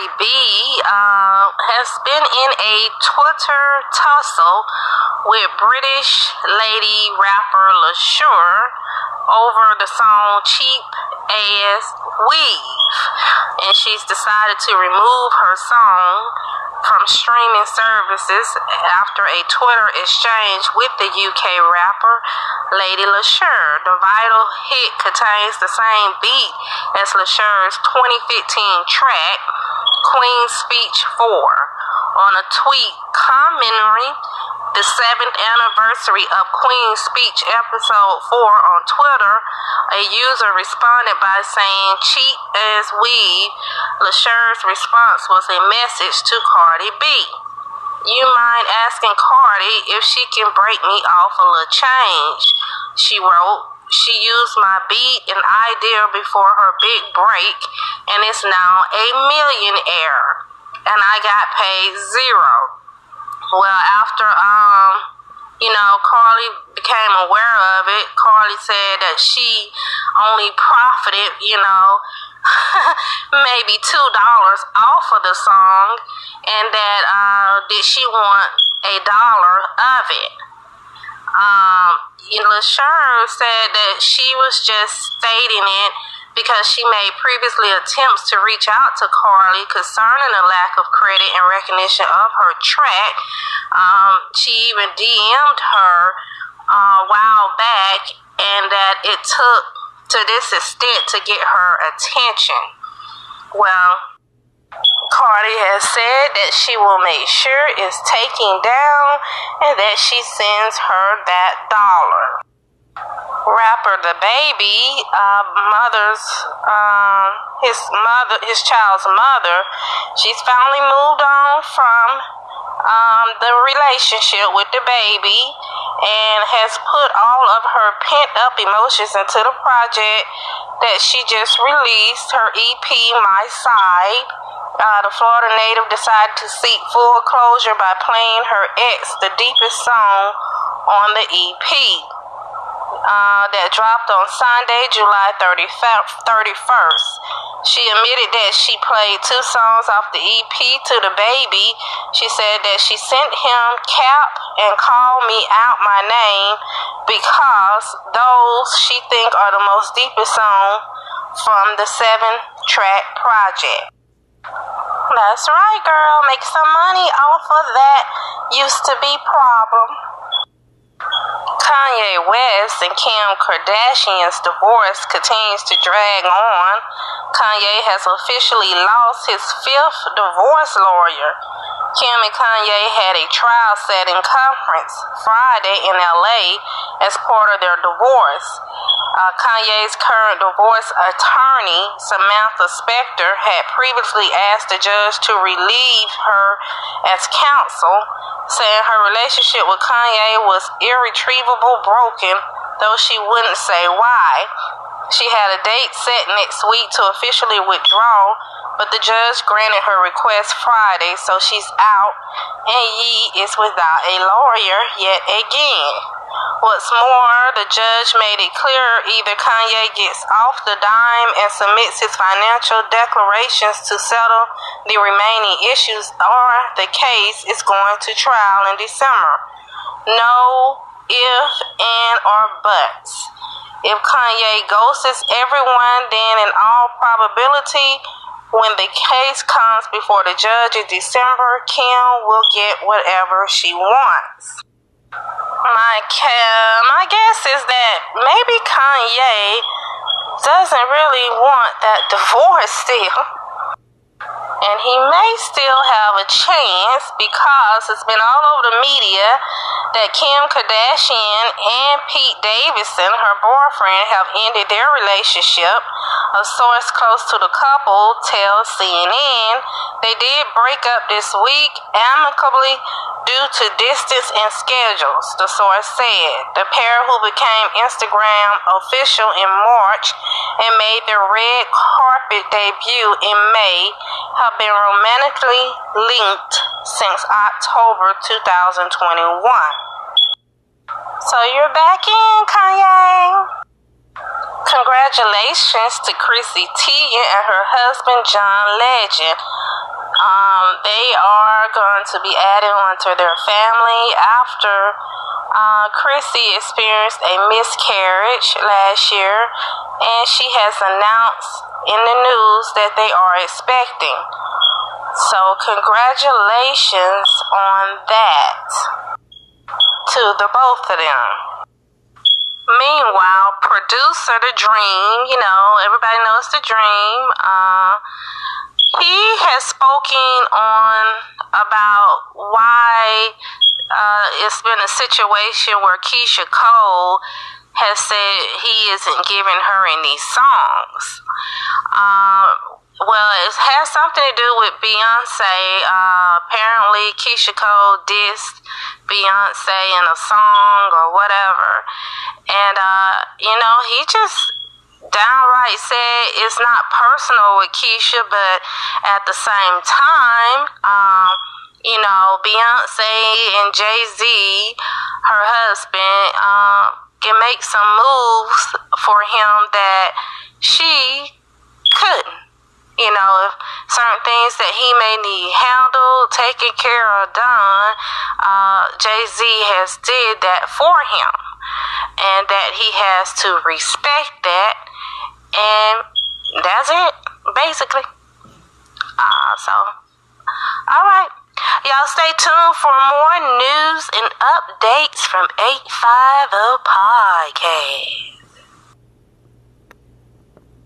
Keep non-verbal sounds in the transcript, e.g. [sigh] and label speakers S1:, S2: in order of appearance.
S1: Cardi B uh, has been in a Twitter tussle with British lady rapper Leshurr over the song Cheap Ass Weave. And she's decided to remove her song from streaming services after a Twitter exchange with the UK rapper Lady Leshurr. The vital hit contains the same beat as Leshurr's 2015 track, Queen's Speech 4. On a tweet commemorating the seventh anniversary of Queen's Speech episode 4 on Twitter, a user responded by saying, Cheap Ass Weave, Leshurr's response was a message to Cardi B. You mind asking Cardi if she can break me off a little change? She wrote, she used my beat and idea before her big break and is now a millionaire. And I got paid zero. Well, after um, you know, Cardi became aware of it, Cardi said that she only profited, you know, [laughs] maybe two dollars off of the song, and that uh, did she want a dollar of it? Um, Leshurr said that she was just stating it because she made previously attempts to reach out to Cardi concerning the lack of credit and recognition of her track. Um, she even DM'd her uh, a while back, and that it took to this extent to get her attention. Well, Cardi has said that she will make sure it's taken down and that she sends her that dollar. Rapper DaBaby uh, mother's um, his mother his child's mother she's finally moved on from um, the relationship with DaBaby and has put all of her pent up emotions into the project that she just released her ep my side uh, the Florida native decided to seek full closure by playing her ex the deepest song on the EP uh, that dropped on Sunday, July 31st. She admitted that she played two songs off the EP to DaBaby. She said that she sent him Cap and Call Me Out My Name because those she think are the most deepest song from the seven track project. That's right, girl. Make some money off of that used to be problem. Kanye West and Kim Kardashian's divorce continues to drag on. Kanye has officially lost his fifth divorce lawyer. Kim and Kanye had a trial setting conference Friday in LA as part of their divorce. Uh, Kanye's current divorce attorney, Samantha Spector, had previously asked the judge to relieve her as counsel saying her relationship with Kanye was irretrievably broken, though she wouldn't say why. She had a date set next week to officially withdraw, but the judge granted her request Friday, so she's out, and Ye is without a lawyer yet again. What's more, the judge made it clear either Kanye gets off the dime and submits his financial declarations to settle the remaining issues, or the case is going to trial in December. No if, and, or buts. If Kanye ghosts everyone, then in all probability, when the case comes before the judge in December, Kim will get whatever she wants. My, my guess is that maybe Kanye doesn't really want that divorce [laughs] still and he may still have a chance because it's been all over the media that Kim Kardashian and Pete Davidson, her boyfriend, have ended their relationship. A source close to the couple tells CNN they did break up this week amicably due to distance and schedules, the source said. The pair who became Instagram official in March and made their red carpet debut in May have been romantically linked since October 2021. So you're back in, Kanye. Congratulations to Chrissy Teigen and her husband John Legend. Um, they are going to be adding one to their family after uh, Chrissy experienced a miscarriage last year, and she has announced in the news that they are expecting. So, congratulations on that to the both of them. Meanwhile, producer The Dream, you know, everybody knows The Dream. Uh, he has spoken on about why uh, it's been a situation where Keyshia Cole has said he isn't giving her any songs. Uh, well, it has something to do with Beyonce. Uh, apparently, Keyshia Cole dissed Beyonce in a song or whatever. And, uh, you know, he just downright said it's not personal with Keyshia, but at the same time, um, you know, Beyonce and Jay Z, her husband, uh, can make some moves for him that she couldn't. You know, if certain things that he may need handled, taken care of, done, uh, Jay Z has did that for him, and that he has to respect that, and that's it, basically. Uh, so, all right. Y'all stay tuned for more news and updates from 850 Podcast.